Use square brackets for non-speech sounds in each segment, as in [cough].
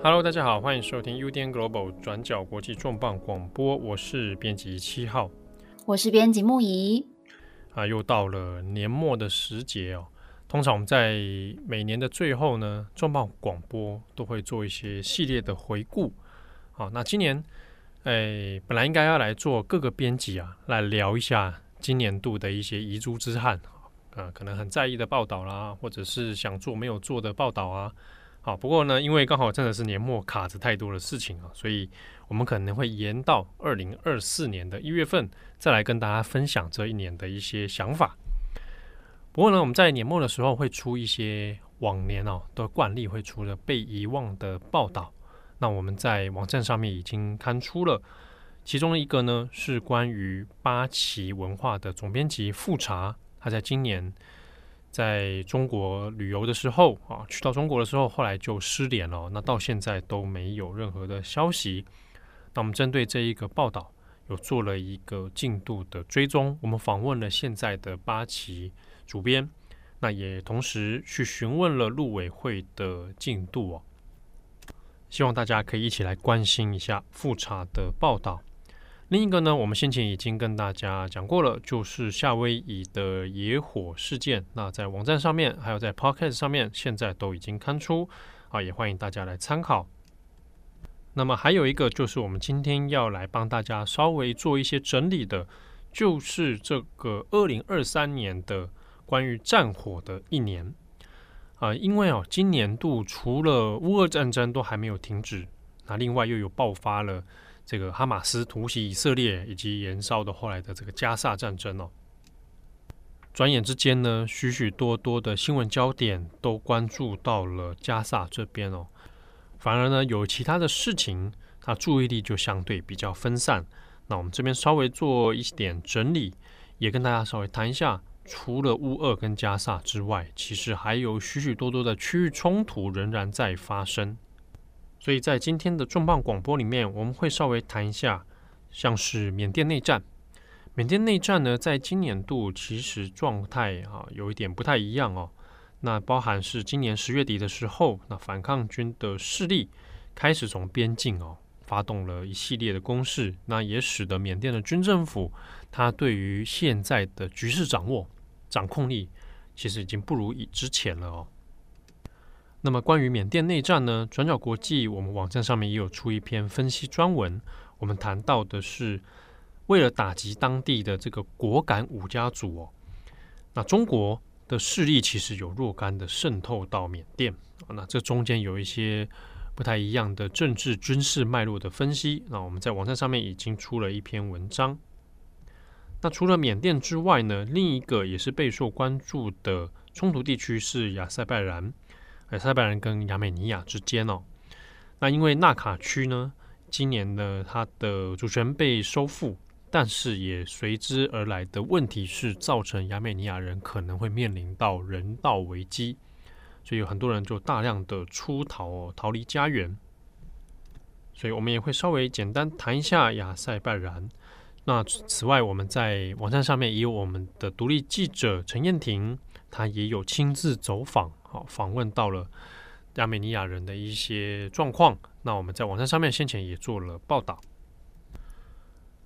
Hello，大家好，欢迎收听 UDN Global 转角国际重磅广播，我是编辑七号，我是编辑木仪。啊，又到了年末的时节哦。通常我们在每年的最后呢，重磅广播都会做一些系列的回顾。好，那今年，哎，本来应该要来做各个编辑啊，来聊一下今年度的一些遗珠之憾啊，可能很在意的报道啦，或者是想做没有做的报道啊。好，不过呢，因为刚好真的是年末卡着太多的事情啊，所以我们可能会延到二零二四年的一月份再来跟大家分享这一年的一些想法。不过呢，我们在年末的时候会出一些往年哦的惯例会出的被遗忘的报道。那我们在网站上面已经刊出了，其中一个呢是关于八旗文化的总编辑富察，他在今年。在中国旅游的时候啊，去到中国的时候，后来就失联了。那到现在都没有任何的消息。那我们针对这一个报道，有做了一个进度的追踪。我们访问了现在的八旗主编，那也同时去询问了陆委会的进度哦。希望大家可以一起来关心一下复查的报道。另一个呢，我们先前已经跟大家讲过了，就是夏威夷的野火事件。那在网站上面，还有在 Podcast 上面，现在都已经刊出啊，也欢迎大家来参考。那么还有一个，就是我们今天要来帮大家稍微做一些整理的，就是这个二零二三年的关于战火的一年啊，因为哦，今年度除了乌俄战争都还没有停止，那另外又有爆发了。这个哈马斯突袭以色列，以及延烧的后来的这个加萨战争哦，转眼之间呢，许许多多的新闻焦点都关注到了加萨这边哦，反而呢，有其他的事情，他注意力就相对比较分散。那我们这边稍微做一点整理，也跟大家稍微谈一下，除了乌俄跟加萨之外，其实还有许许多多的区域冲突仍然在发生。所以在今天的重磅广播里面，我们会稍微谈一下，像是缅甸内战。缅甸内战呢，在今年度其实状态啊有一点不太一样哦。那包含是今年十月底的时候，那反抗军的势力开始从边境哦发动了一系列的攻势，那也使得缅甸的军政府他对于现在的局势掌握掌控力其实已经不如以之前了哦。那么关于缅甸内战呢，转角国际我们网站上面也有出一篇分析专文，我们谈到的是为了打击当地的这个果敢五家族哦，那中国的势力其实有若干的渗透到缅甸，那这中间有一些不太一样的政治军事脉络的分析，那我们在网站上面已经出了一篇文章。那除了缅甸之外呢，另一个也是备受关注的冲突地区是亚塞拜然。亚塞拜然跟亚美尼亚之间哦，那因为纳卡区呢，今年呢它的主权被收复，但是也随之而来的问题是，造成亚美尼亚人可能会面临到人道危机，所以有很多人就大量的出逃哦，逃离家园。所以我们也会稍微简单谈一下亚塞拜然。那此外，我们在网站上面也有我们的独立记者陈彦廷，他也有亲自走访。好，访问到了亚美尼亚人的一些状况。那我们在网站上面先前也做了报道。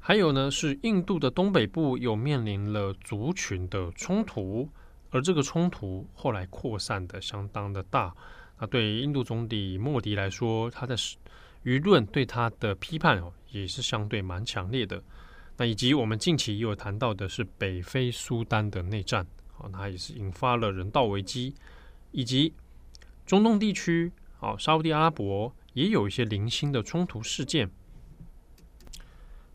还有呢，是印度的东北部又面临了族群的冲突，而这个冲突后来扩散的相当的大。那对印度总理莫迪来说，他的舆论对他的批判哦，也是相对蛮强烈的。那以及我们近期也有谈到的是北非苏丹的内战，好，那也是引发了人道危机。以及中东地区，好，沙乌地阿拉伯也有一些零星的冲突事件。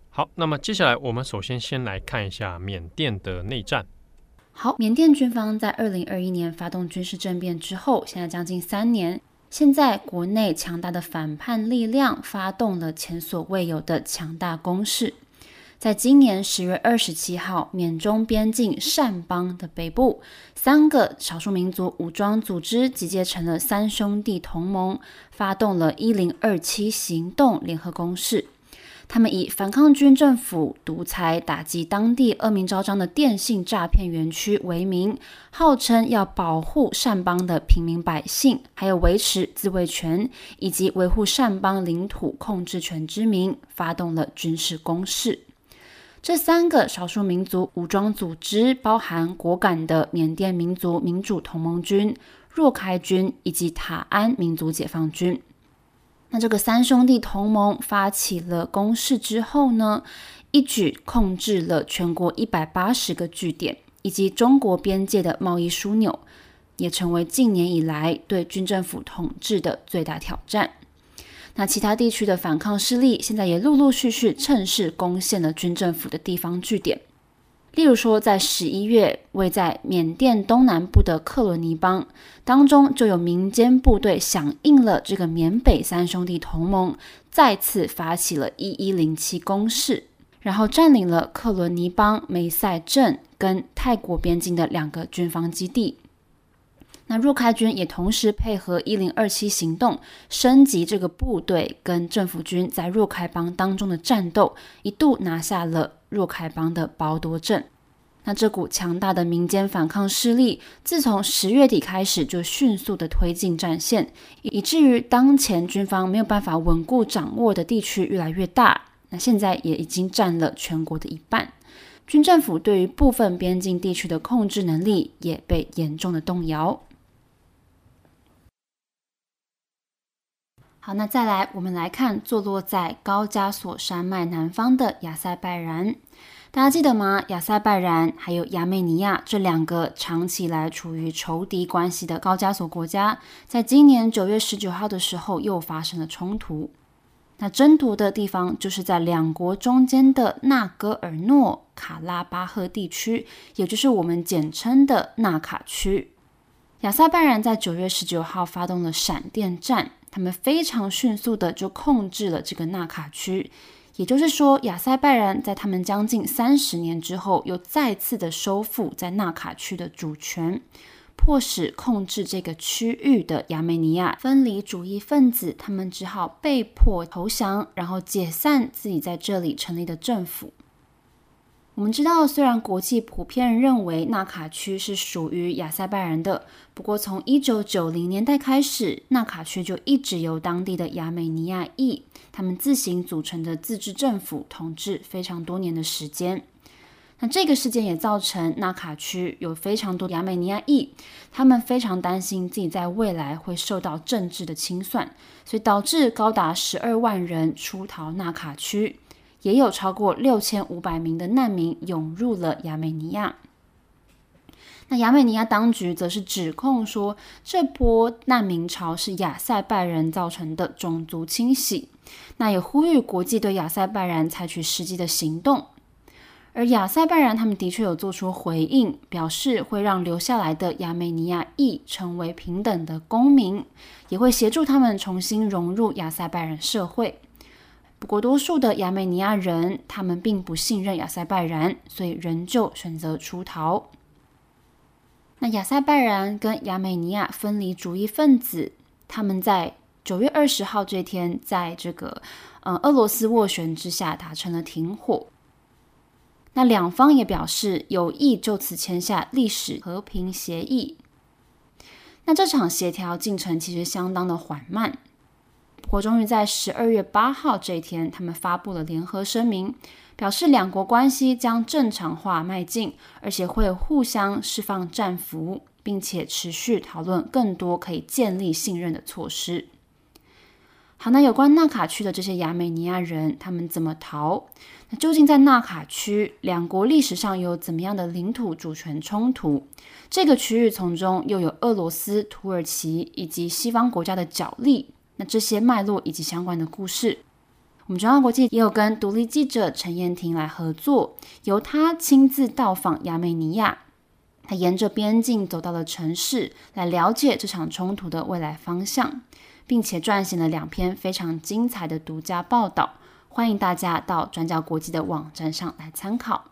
好，那么接下来我们首先先来看一下缅甸的内战。好，缅甸军方在二零二一年发动军事政变之后，现在将近三年，现在国内强大的反叛力量发动了前所未有的强大攻势。在今年十月二十七号，缅中边境善邦的北部，三个少数民族武装组织集结成了三兄弟同盟，发动了一零二七行动联合攻势。他们以反抗军政府独裁、打击当地恶名昭彰的电信诈骗园区为名，号称要保护善邦的平民百姓，还有维持自卫权以及维护善邦领土控制权之名，发动了军事攻势。这三个少数民族武装组织包含果敢的缅甸民族民主同盟军、若开军以及塔安民族解放军。那这个三兄弟同盟发起了攻势之后呢，一举控制了全国一百八十个据点以及中国边界的贸易枢纽，也成为近年以来对军政府统治的最大挑战。那其他地区的反抗势力现在也陆陆续续趁势攻陷了军政府的地方据点，例如说，在十一月，位在缅甸东南部的克伦尼邦当中，就有民间部队响应了这个缅北三兄弟同盟，再次发起了一一零七攻势，然后占领了克伦尼邦梅赛镇跟泰国边境的两个军方基地。那若开军也同时配合一零二七行动，升级这个部队跟政府军在若开邦当中的战斗，一度拿下了若开邦的包多镇。那这股强大的民间反抗势力，自从十月底开始就迅速的推进战线，以至于当前军方没有办法稳固掌握的地区越来越大。那现在也已经占了全国的一半，军政府对于部分边境地区的控制能力也被严重的动摇。好，那再来，我们来看坐落在高加索山脉南方的亚塞拜然。大家记得吗？亚塞拜然还有亚美尼亚这两个长期以来处于仇敌关系的高加索国家，在今年九月十九号的时候又发生了冲突。那争夺的地方就是在两国中间的纳戈尔诺卡拉巴赫地区，也就是我们简称的纳卡区。亚塞拜然在九月十九号发动了闪电战。他们非常迅速的就控制了这个纳卡区，也就是说，亚塞拜然在他们将近三十年之后，又再次的收复在纳卡区的主权，迫使控制这个区域的亚美尼亚分离主义分子，他们只好被迫投降，然后解散自己在这里成立的政府。我们知道，虽然国际普遍认为纳卡区是属于亚塞拜然的，不过从一九九零年代开始，纳卡区就一直由当地的亚美尼亚裔他们自行组成的自治政府统治非常多年的时间。那这个事件也造成纳卡区有非常多亚美尼亚裔，他们非常担心自己在未来会受到政治的清算，所以导致高达十二万人出逃纳卡区。也有超过六千五百名的难民涌入了亚美尼亚。那亚美尼亚当局则是指控说，这波难民潮是亚塞拜然造成的种族清洗。那也呼吁国际对亚塞拜然采取实际的行动。而亚塞拜然他们的确有做出回应，表示会让留下来的亚美尼亚裔成为平等的公民，也会协助他们重新融入亚塞拜然社会。不过，多数的亚美尼亚人他们并不信任亚塞拜然，所以仍旧选择出逃。那亚塞拜然跟亚美尼亚分离主义分子，他们在九月二十号这天，在这个呃俄罗斯斡旋之下达成了停火。那两方也表示有意就此签下历史和平协议。那这场协调进程其实相当的缓慢。我终于在十二月八号这一天，他们发布了联合声明，表示两国关系将正常化迈进，而且会互相释放战俘，并且持续讨论更多可以建立信任的措施。好，那有关纳卡区的这些亚美尼亚人，他们怎么逃？那究竟在纳卡区，两国历史上有怎么样的领土主权冲突？这个区域从中又有俄罗斯、土耳其以及西方国家的角力。那这些脉络以及相关的故事，我们中央国际也有跟独立记者陈彦婷来合作，由他亲自到访亚美尼亚，他沿着边境走到了城市，来了解这场冲突的未来方向，并且撰写了两篇非常精彩的独家报道，欢迎大家到转角国际的网站上来参考。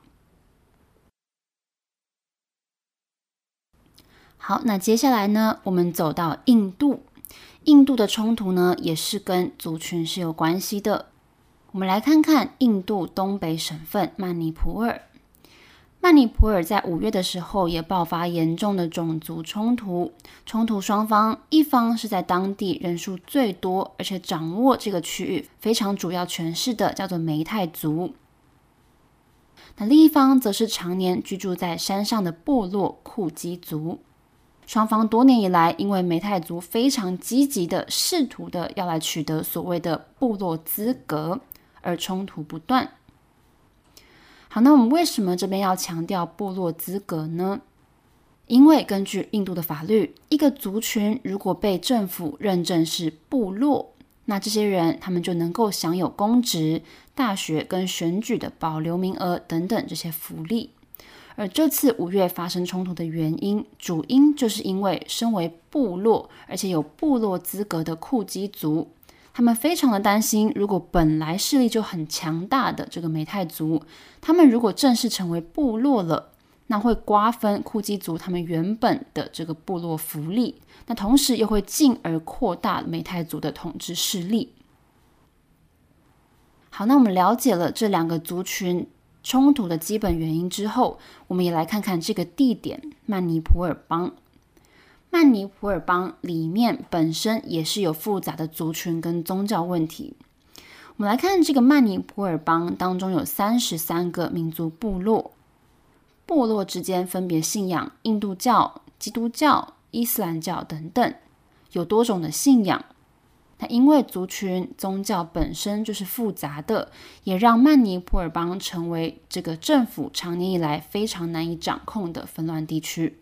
好，那接下来呢，我们走到印度。印度的冲突呢，也是跟族群是有关系的。我们来看看印度东北省份曼尼普尔。曼尼普尔在五月的时候也爆发严重的种族冲突，冲突双方一方是在当地人数最多，而且掌握这个区域非常主要权势的，叫做梅泰族。那另一方则是常年居住在山上的部落库基族。双方多年以来，因为梅泰族非常积极的试图的要来取得所谓的部落资格，而冲突不断。好，那我们为什么这边要强调部落资格呢？因为根据印度的法律，一个族群如果被政府认证是部落，那这些人他们就能够享有公职、大学跟选举的保留名额等等这些福利。而这次五月发生冲突的原因，主因就是因为身为部落，而且有部落资格的库基族，他们非常的担心，如果本来势力就很强大的这个梅泰族，他们如果正式成为部落了，那会瓜分库基族他们原本的这个部落福利，那同时又会进而扩大梅泰族的统治势力。好，那我们了解了这两个族群冲突的基本原因之后，我们也来看看这个地点——曼尼普尔邦。曼尼普尔邦里面本身也是有复杂的族群跟宗教问题。我们来看这个曼尼普尔邦当中有三十三个民族部落，部落之间分别信仰印度教、基督教、伊斯兰教等等，有多种的信仰。那因为族群宗教本身就是复杂的，也让曼尼普尔邦成为这个政府长年以来非常难以掌控的纷乱地区。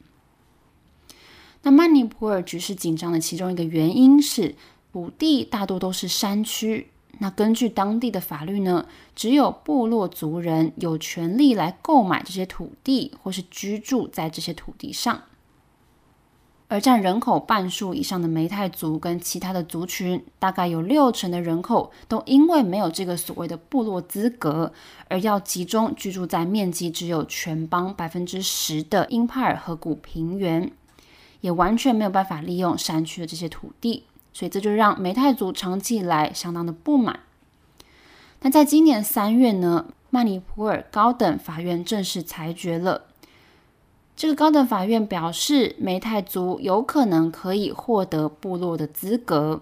那曼尼普尔局势紧张的其中一个原因是土地大多都是山区，那根据当地的法律呢，只有部落族人有权利来购买这些土地，或是居住在这些土地上。而占人口半数以上的梅泰族跟其他的族群，大概有六成的人口都因为没有这个所谓的部落资格，而要集中居住在面积只有全邦百分之十的英帕尔河谷平原，也完全没有办法利用山区的这些土地，所以这就让梅泰族长期以来相当的不满。那在今年三月呢，曼尼普尔高等法院正式裁决了。这个高等法院表示，梅泰族有可能可以获得部落的资格，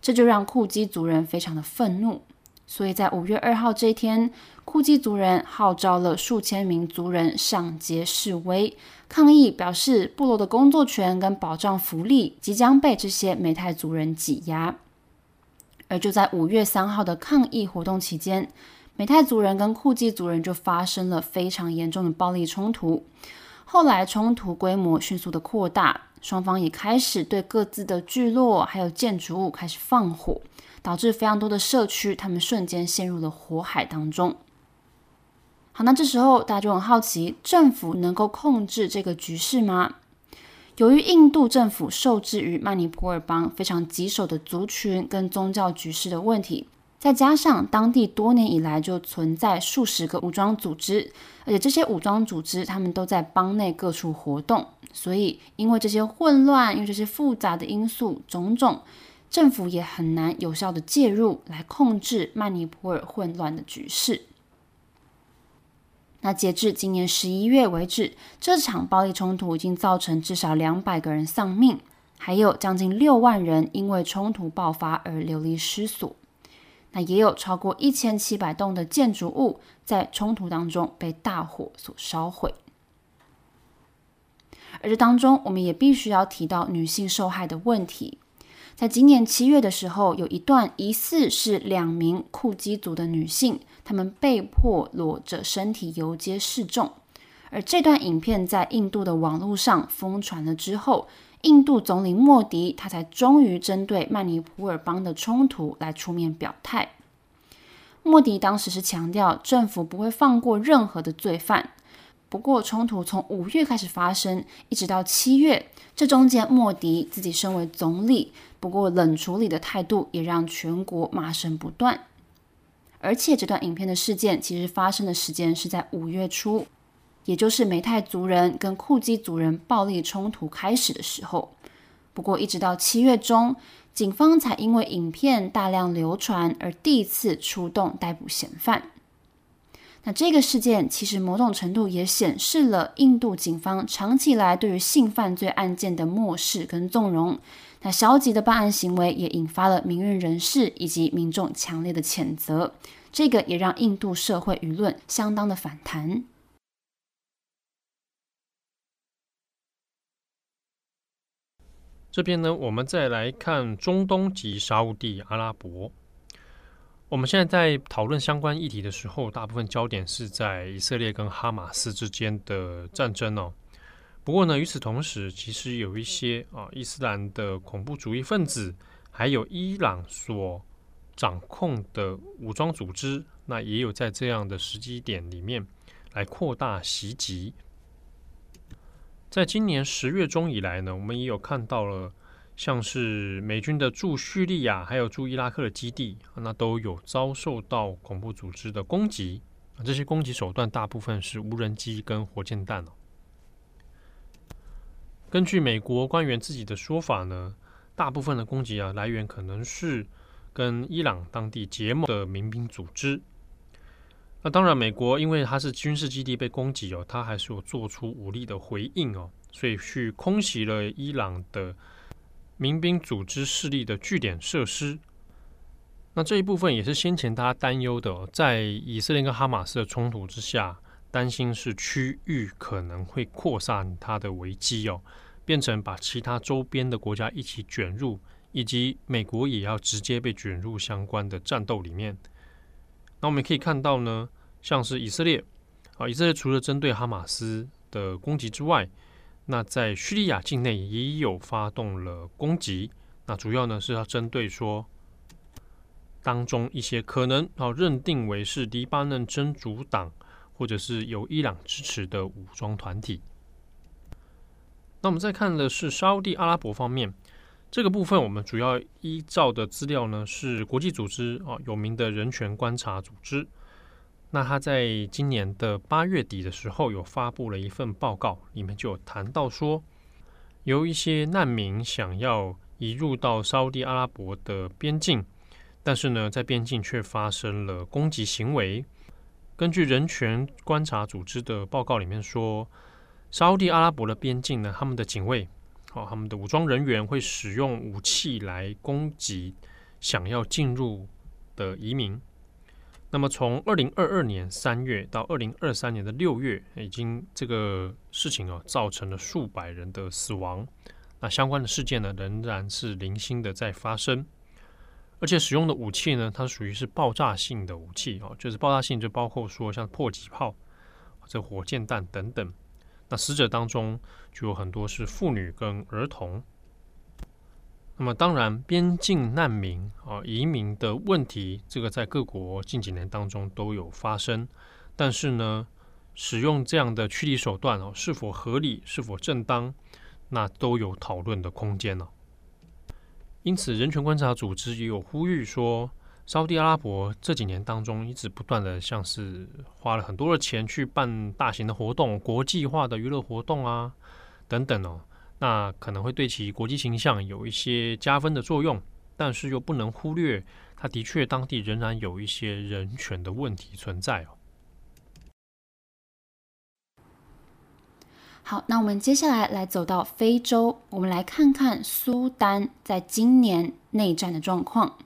这就让库基族人非常的愤怒。所以在五月二号这一天，库基族人号召了数千名族人上街示威，抗议，表示部落的工作权跟保障福利即将被这些梅泰族人挤压。而就在五月三号的抗议活动期间，梅泰族人跟库基族人就发生了非常严重的暴力冲突。后来冲突规模迅速的扩大，双方也开始对各自的聚落还有建筑物开始放火，导致非常多的社区他们瞬间陷入了火海当中。好，那这时候大家就很好奇，政府能够控制这个局势吗？由于印度政府受制于曼尼普尔邦非常棘手的族群跟宗教局势的问题。再加上当地多年以来就存在数十个武装组织，而且这些武装组织他们都在邦内各处活动，所以因为这些混乱，因为这些复杂的因素种种，政府也很难有效的介入来控制曼尼普尔混乱的局势。那截至今年十一月为止，这场暴力冲突已经造成至少两百个人丧命，还有将近六万人因为冲突爆发而流离失所。那也有超过一千七百栋的建筑物在冲突当中被大火所烧毁，而这当中我们也必须要提到女性受害的问题。在今年七月的时候，有一段疑似是两名库基族的女性，她们被迫裸着身体游街示众，而这段影片在印度的网络上疯传了之后。印度总理莫迪，他才终于针对曼尼普尔邦的冲突来出面表态。莫迪当时是强调，政府不会放过任何的罪犯。不过，冲突从五月开始发生，一直到七月，这中间莫迪自己身为总理，不过冷处理的态度也让全国骂声不断。而且这段影片的事件其实发生的时间是在五月初，也就是美泰族人跟库基族人暴力冲突开始的时候。不过，一直到七月中，警方才因为影片大量流传而第一次出动逮捕嫌犯。那这个事件其实某种程度也显示了印度警方长期以来对于性犯罪案件的漠视跟纵容。那消极的办案行为也引发了民运人士以及民众强烈的谴责，这个也让印度社会舆论相当的反弹。这边呢，我们再来看中东及沙乌地阿拉伯。我们现在在讨论相关议题的时候，大部分焦点是在以色列跟哈马斯之间的战争哦。不过呢，与此同时，其实有一些啊伊斯兰的恐怖主义分子，还有伊朗所掌控的武装组织，那也有在这样的时机点里面来扩大袭击。在今年十月中以来呢，我们也有看到了，像是美军的驻叙利亚还有驻伊拉克的基地，那都有遭受到恐怖组织的攻击。这些攻击手段大部分是无人机跟火箭弹哦。根据美国官员自己的说法呢，大部分的攻击啊来源可能是跟伊朗当地结盟的民兵组织。那当然，美国因为它是军事基地被攻击哦，它还是有做出武力的回应哦，所以去空袭了伊朗的民兵组织势力的据点设施。那这一部分也是先前大家担忧的哦，在以色列跟哈马斯的冲突之下。担心是区域可能会扩散它的危机哦，变成把其他周边的国家一起卷入，以及美国也要直接被卷入相关的战斗里面。那我们可以看到呢，像是以色列啊，以色列除了针对哈马斯的攻击之外，那在叙利亚境内也有发动了攻击。那主要呢是要针对说当中一些可能啊认定为是黎巴嫩真主党。或者是由伊朗支持的武装团体。那我们再看的是沙乌地阿拉伯方面，这个部分我们主要依照的资料呢是国际组织啊，有名的人权观察组织。那他在今年的八月底的时候有发布了一份报告，里面就有谈到说，有一些难民想要移入到沙乌地阿拉伯的边境，但是呢，在边境却发生了攻击行为。根据人权观察组织的报告里面说，沙乌地阿拉伯的边境呢，他们的警卫，哦，他们的武装人员会使用武器来攻击想要进入的移民。那么从二零二二年三月到二零二三年的六月，已经这个事情哦，造成了数百人的死亡。那相关的事件呢，仍然是零星的在发生。而且使用的武器呢，它属于是爆炸性的武器哦，就是爆炸性就包括说像迫击炮、这火箭弹等等。那死者当中就有很多是妇女跟儿童。那么当然，边境难民啊、移民的问题，这个在各国近几年当中都有发生。但是呢，使用这样的驱离手段哦，是否合理、是否正当，那都有讨论的空间呢。因此，人权观察组织也有呼吁说，沙地阿拉伯这几年当中一直不断的像是花了很多的钱去办大型的活动、国际化的娱乐活动啊等等哦，那可能会对其国际形象有一些加分的作用，但是又不能忽略，它的确当地仍然有一些人权的问题存在哦。好，那我们接下来来走到非洲，我们来看看苏丹在今年内战的状况。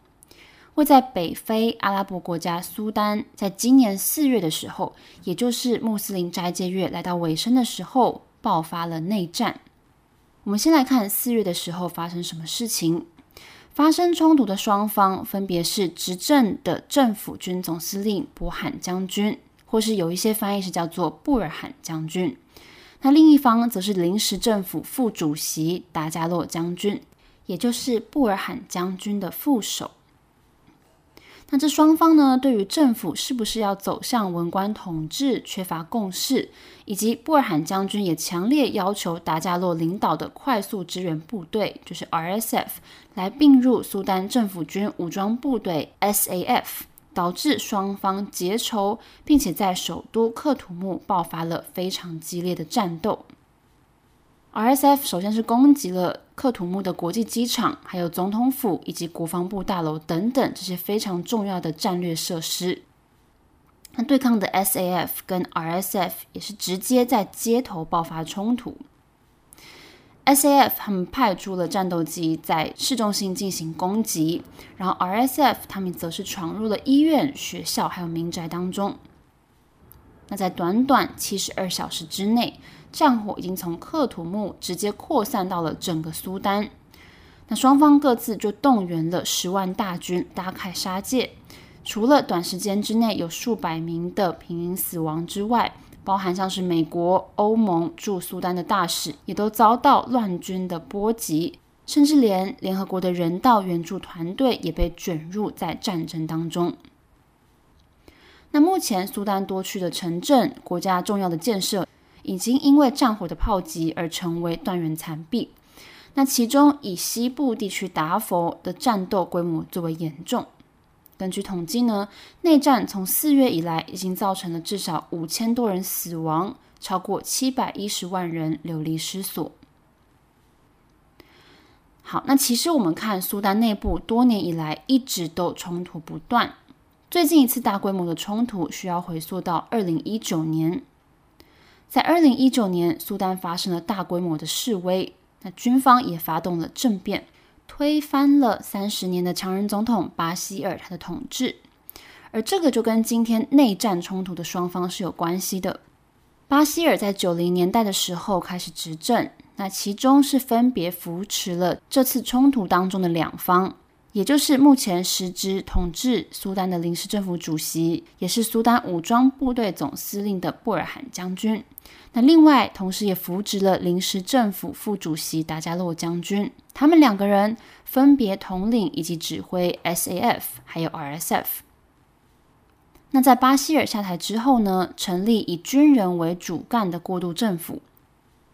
会在北非阿拉伯国家苏丹，在今年四月的时候，也就是穆斯林斋戒月来到尾声的时候，爆发了内战。我们先来看四月的时候发生什么事情。发生冲突的双方分别是执政的政府军总司令伯罕将军，或是有一些翻译是叫做布尔罕将军。那另一方则是临时政府副主席达加洛将军，也就是布尔罕将军的副手。那这双方呢，对于政府是不是要走向文官统治缺乏共识，以及布尔罕将军也强烈要求达加洛领导的快速支援部队，就是 RSF，来并入苏丹政府军武装部队 SAF，导致双方结仇，并且在首都克土木爆发了非常激烈的战斗。RSF 首先是攻击了喀土穆的国际机场，还有总统府以及国防部大楼等等这些非常重要的战略设施。那对抗的 SAF 跟 RSF 也是直接在街头爆发冲突。SAF 他们派出了战斗机在市中心进行攻击，然后 RSF 他们则是闯入了医院、学校还有民宅当中。那在短短七十二小时之内，战火已经从克土木直接扩散到了整个苏丹。那双方各自就动员了十万大军，大开杀戒。除了短时间之内有数百名的平民死亡之外，包含像是美国、欧盟驻苏丹的大使，也都遭到乱军的波及，甚至连联合国的人道援助团队也被卷入在战争当中。那目前苏丹多区的城镇、国家重要的建设，已经因为战火的炮击而成为断垣残壁。那其中以西部地区达佛的战斗规模最为严重。根据统计呢，内战从四月以来已经造成了至少五千多人死亡，超过七百一十万人流离失所。好，那其实我们看苏丹内部多年以来一直都冲突不断，最近一次大规模的冲突需要回溯到二零一九年，在二零一九年，苏丹发生了大规模的示威，那军方也发动了政变。推翻了三十年的强人总统巴希尔他的统治，而这个就跟今天内战冲突的双方是有关系的。巴希尔在九零年代的时候开始执政，那其中是分别扶持了这次冲突当中的两方，也就是目前实质统治苏丹的临时政府主席，也是苏丹武装部队总司令的布尔罕将军。那另外，同时也扶植了临时政府副主席达加洛将军。他们两个人分别统领以及指挥 SAF 还有 RSF。那在巴希尔下台之后呢，成立以军人为主干的过渡政府。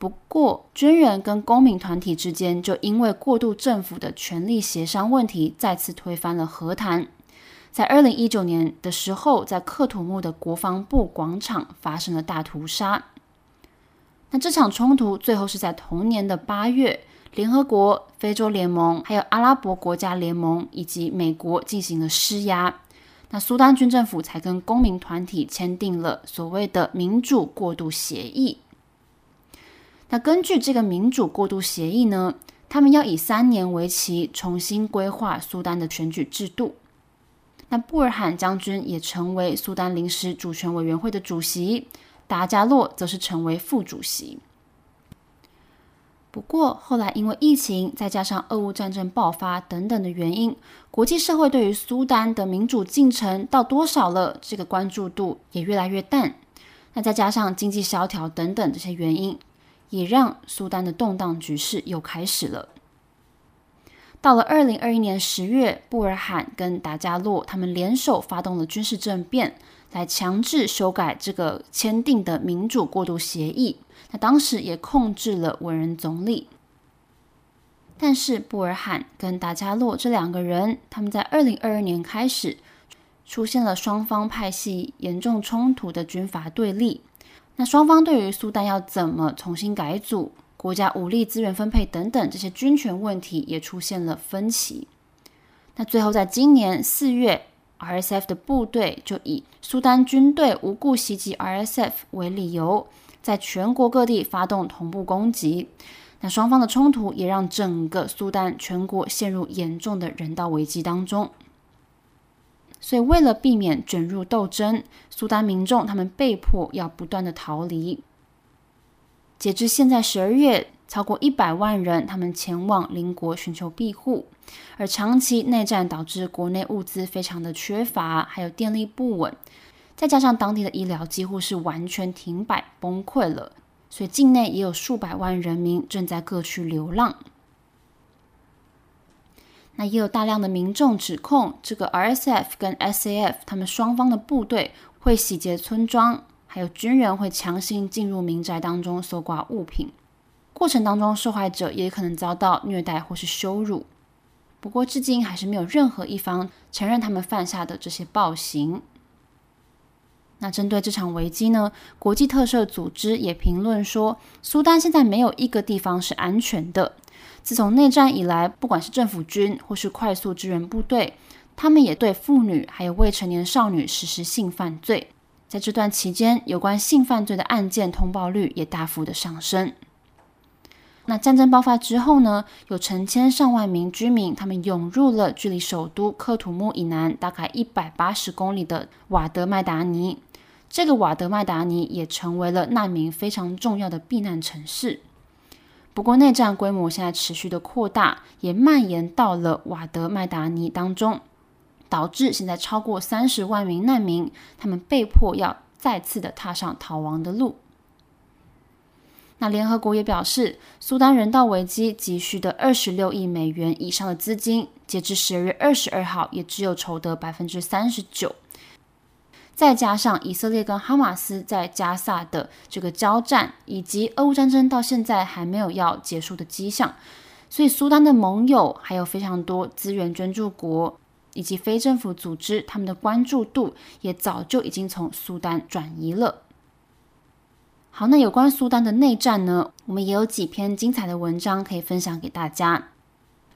不过，军人跟公民团体之间就因为过渡政府的权力协商问题，再次推翻了和谈。在二零一九年的时候，在克土木的国防部广场发生了大屠杀。那这场冲突最后是在同年的八月。联合国、非洲联盟、还有阿拉伯国家联盟以及美国进行了施压，那苏丹军政府才跟公民团体签订了所谓的民主过渡协议。那根据这个民主过渡协议呢，他们要以三年为期重新规划苏丹的选举制度。那布尔罕将军也成为苏丹临时主权委员会的主席，达加洛则是成为副主席。不过后来因为疫情，再加上俄乌战争爆发等等的原因，国际社会对于苏丹的民主进程到多少了，这个关注度也越来越淡。那再加上经济萧条等等这些原因，也让苏丹的动荡局势又开始了。到了二零二一年十月，布尔罕跟达加洛他们联手发动了军事政变，来强制修改这个签订的民主过渡协议。那当时也控制了文人总理，但是布尔罕跟达加洛这两个人，他们在二零二二年开始出现了双方派系严重冲突的军阀对立。那双方对于苏丹要怎么重新改组、国家武力资源分配等等这些军权问题也出现了分歧。那最后在今年四月，RSF 的部队就以苏丹军队无故袭击 RSF 为理由。在全国各地发动同步攻击，那双方的冲突也让整个苏丹全国陷入严重的人道危机当中。所以，为了避免卷入斗争，苏丹民众他们被迫要不断的逃离。截至现在十二月，超过一百万人他们前往邻国寻求庇护，而长期内战导致国内物资非常的缺乏，还有电力不稳。再加上当地的医疗几乎是完全停摆崩溃了，所以境内也有数百万人民正在各区流浪。那也有大量的民众指控这个 RSF 跟 SAF 他们双方的部队会洗劫村庄，还有军人会强行进入民宅当中搜刮物品，过程当中受害者也可能遭到虐待或是羞辱。不过至今还是没有任何一方承认他们犯下的这些暴行。那针对这场危机呢，国际特赦组织也评论说，苏丹现在没有一个地方是安全的。自从内战以来，不管是政府军或是快速支援部队，他们也对妇女还有未成年少女实施性犯罪。在这段期间，有关性犯罪的案件通报率也大幅的上升。那战争爆发之后呢，有成千上万名居民，他们涌入了距离首都克土木以南大概一百八十公里的瓦德麦达尼。这个瓦德麦达尼也成为了难民非常重要的避难城市。不过，内战规模现在持续的扩大，也蔓延到了瓦德麦达尼当中，导致现在超过三十万名难民，他们被迫要再次的踏上逃亡的路。那联合国也表示，苏丹人道危机急需的二十六亿美元以上的资金，截至十二月二十二号，也只有筹得百分之三十九。再加上以色列跟哈马斯在加萨的这个交战，以及俄乌战争到现在还没有要结束的迹象，所以苏丹的盟友还有非常多资源捐助国以及非政府组织，他们的关注度也早就已经从苏丹转移了。好，那有关苏丹的内战呢，我们也有几篇精彩的文章可以分享给大家。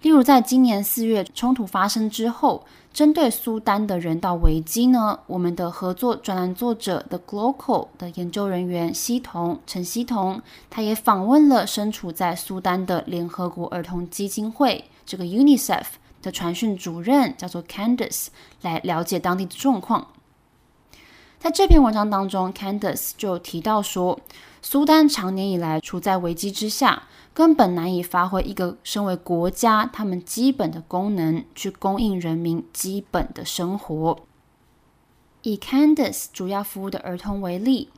例如，在今年四月冲突发生之后，针对苏丹的人道危机呢，我们的合作专栏作者 The Glocal 的研究人员希彤陈希彤，他也访问了身处在苏丹的联合国儿童基金会这个 UNICEF 的传讯主任，叫做 Candice，来了解当地的状况。在这篇文章当中，Candice 就提到说，苏丹长年以来处在危机之下。根本难以发挥一个身为国家他们基本的功能，去供应人民基本的生活。以 Candice 主要服务的儿童为例，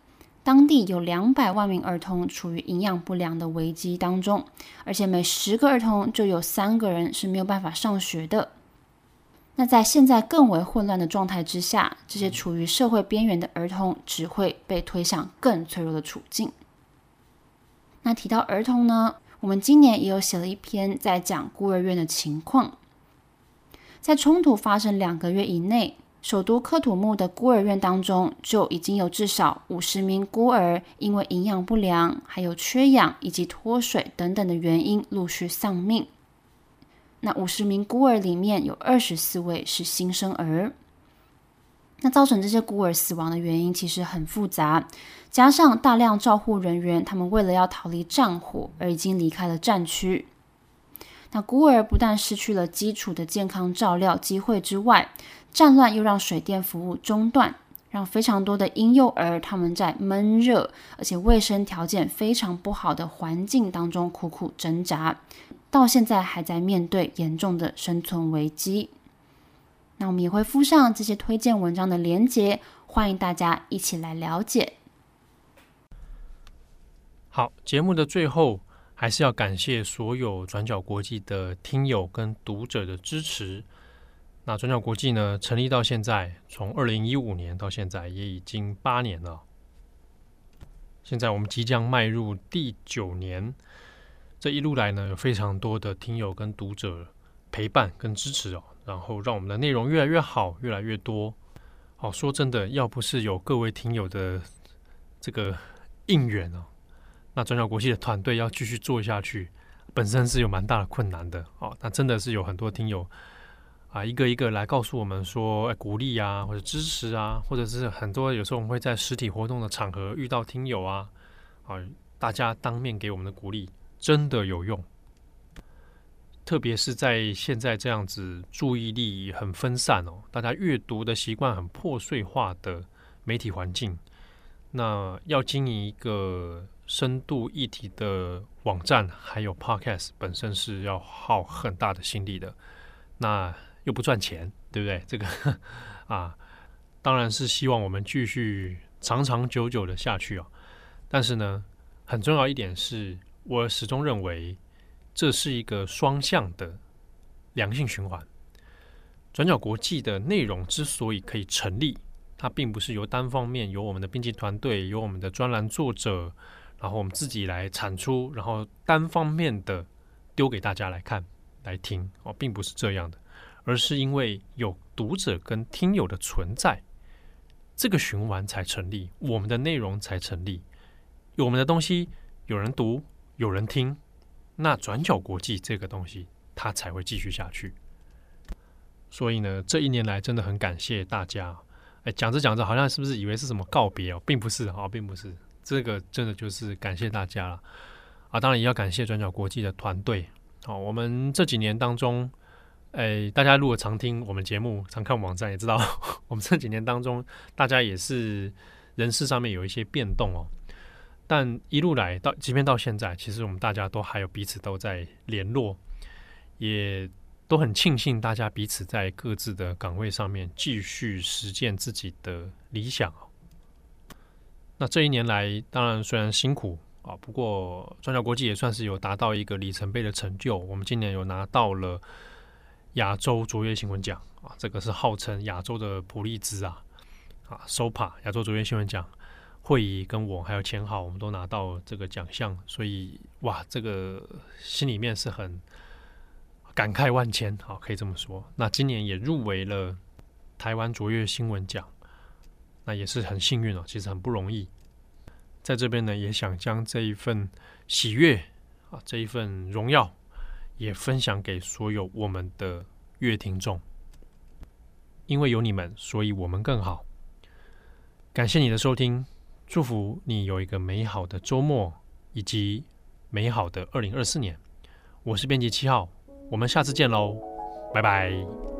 当地有两百万名儿童处于营养不良的危机当中，而且每十个儿童就有三个人是没有办法上学的。那在现在更为混乱的状态之下，这些处于社会边缘的儿童只会被推向更脆弱的处境。那提到儿童呢？我们今年也有写了一篇在讲孤儿院的情况，在冲突发生两个月以内，首都克土木的孤儿院当中就已经有至少五十名孤儿因为营养不良、还有缺氧以及脱水等等的原因陆续丧命。那五十名孤儿里面有二十四位是新生儿。那造成这些孤儿死亡的原因其实很复杂，加上大量照护人员，他们为了要逃离战火而已经离开了战区。那孤儿不但失去了基础的健康照料机会之外，战乱又让水电服务中断，让非常多的婴幼儿他们在闷热而且卫生条件非常不好的环境当中苦苦挣扎，到现在还在面对严重的生存危机。那我们也会附上这些推荐文章的连接，欢迎大家一起来了解。好，节目的最后还是要感谢所有转角国际的听友跟读者的支持。那转角国际呢，成立到现在，从二零一五年到现在也已经八年了。现在我们即将迈入第九年，这一路来呢，有非常多的听友跟读者陪伴跟支持哦。然后让我们的内容越来越好，越来越多。好，说真的，要不是有各位听友的这个应援哦，那转角国际的团队要继续做下去，本身是有蛮大的困难的。哦，那真的是有很多听友啊，一个一个来告诉我们说，哎，鼓励啊，或者支持啊，或者是很多有时候我们会在实体活动的场合遇到听友啊，啊，大家当面给我们的鼓励，真的有用。特别是在现在这样子注意力很分散哦，大家阅读的习惯很破碎化的媒体环境，那要经营一个深度议题的网站，还有 Podcast 本身是要耗很大的心力的，那又不赚钱，对不对？这个 [laughs] 啊，当然是希望我们继续长长久久的下去哦。但是呢，很重要一点是我始终认为。这是一个双向的良性循环。转角国际的内容之所以可以成立，它并不是由单方面由我们的编辑团队、由我们的专栏作者，然后我们自己来产出，然后单方面的丢给大家来看、来听哦，并不是这样的，而是因为有读者跟听友的存在，这个循环才成立，我们的内容才成立，我们的东西有人读，有人听，那转角国际这个东西它才会继续下去。所以呢，这一年来真的很感谢大家。哎，讲着讲着，好像是不是以为是什么告别哦，并不是啊，并不是，这个真的就是感谢大家了。啊，当然也要感谢转角国际的团队。好，我们这几年当中，诶，大家如果常听我们节目、常看网站，也知道 [laughs] 我们这几年当中，大家也是人事上面有一些变动哦。但一路来到，即便到现在，其实我们大家都还有彼此都在联络，也都很庆幸大家彼此在各自的岗位上面继续实践自己的理想。那这一年来，当然虽然辛苦。啊，不过转角国际也算是有达到一个里程碑的成就。我们今年有拿到了亚洲卓越新闻奖啊，这个是号称亚洲的普利兹啊啊，SOPA 亚洲卓越新闻奖，会议跟我还有钱浩，我们都拿到这个奖项，所以哇，这个心里面是很感慨万千，好，可以这么说。那今年也入围了台湾卓越新闻奖，那也是很幸运哦，其实很不容易。在这边呢，也想将这一份喜悦啊，这一份荣耀，也分享给所有我们的乐听众。因为有你们，所以我们更好。感谢你的收听，祝福你有一个美好的周末，以及美好的二零二四年。我是编辑七号，我们下次见喽，拜拜。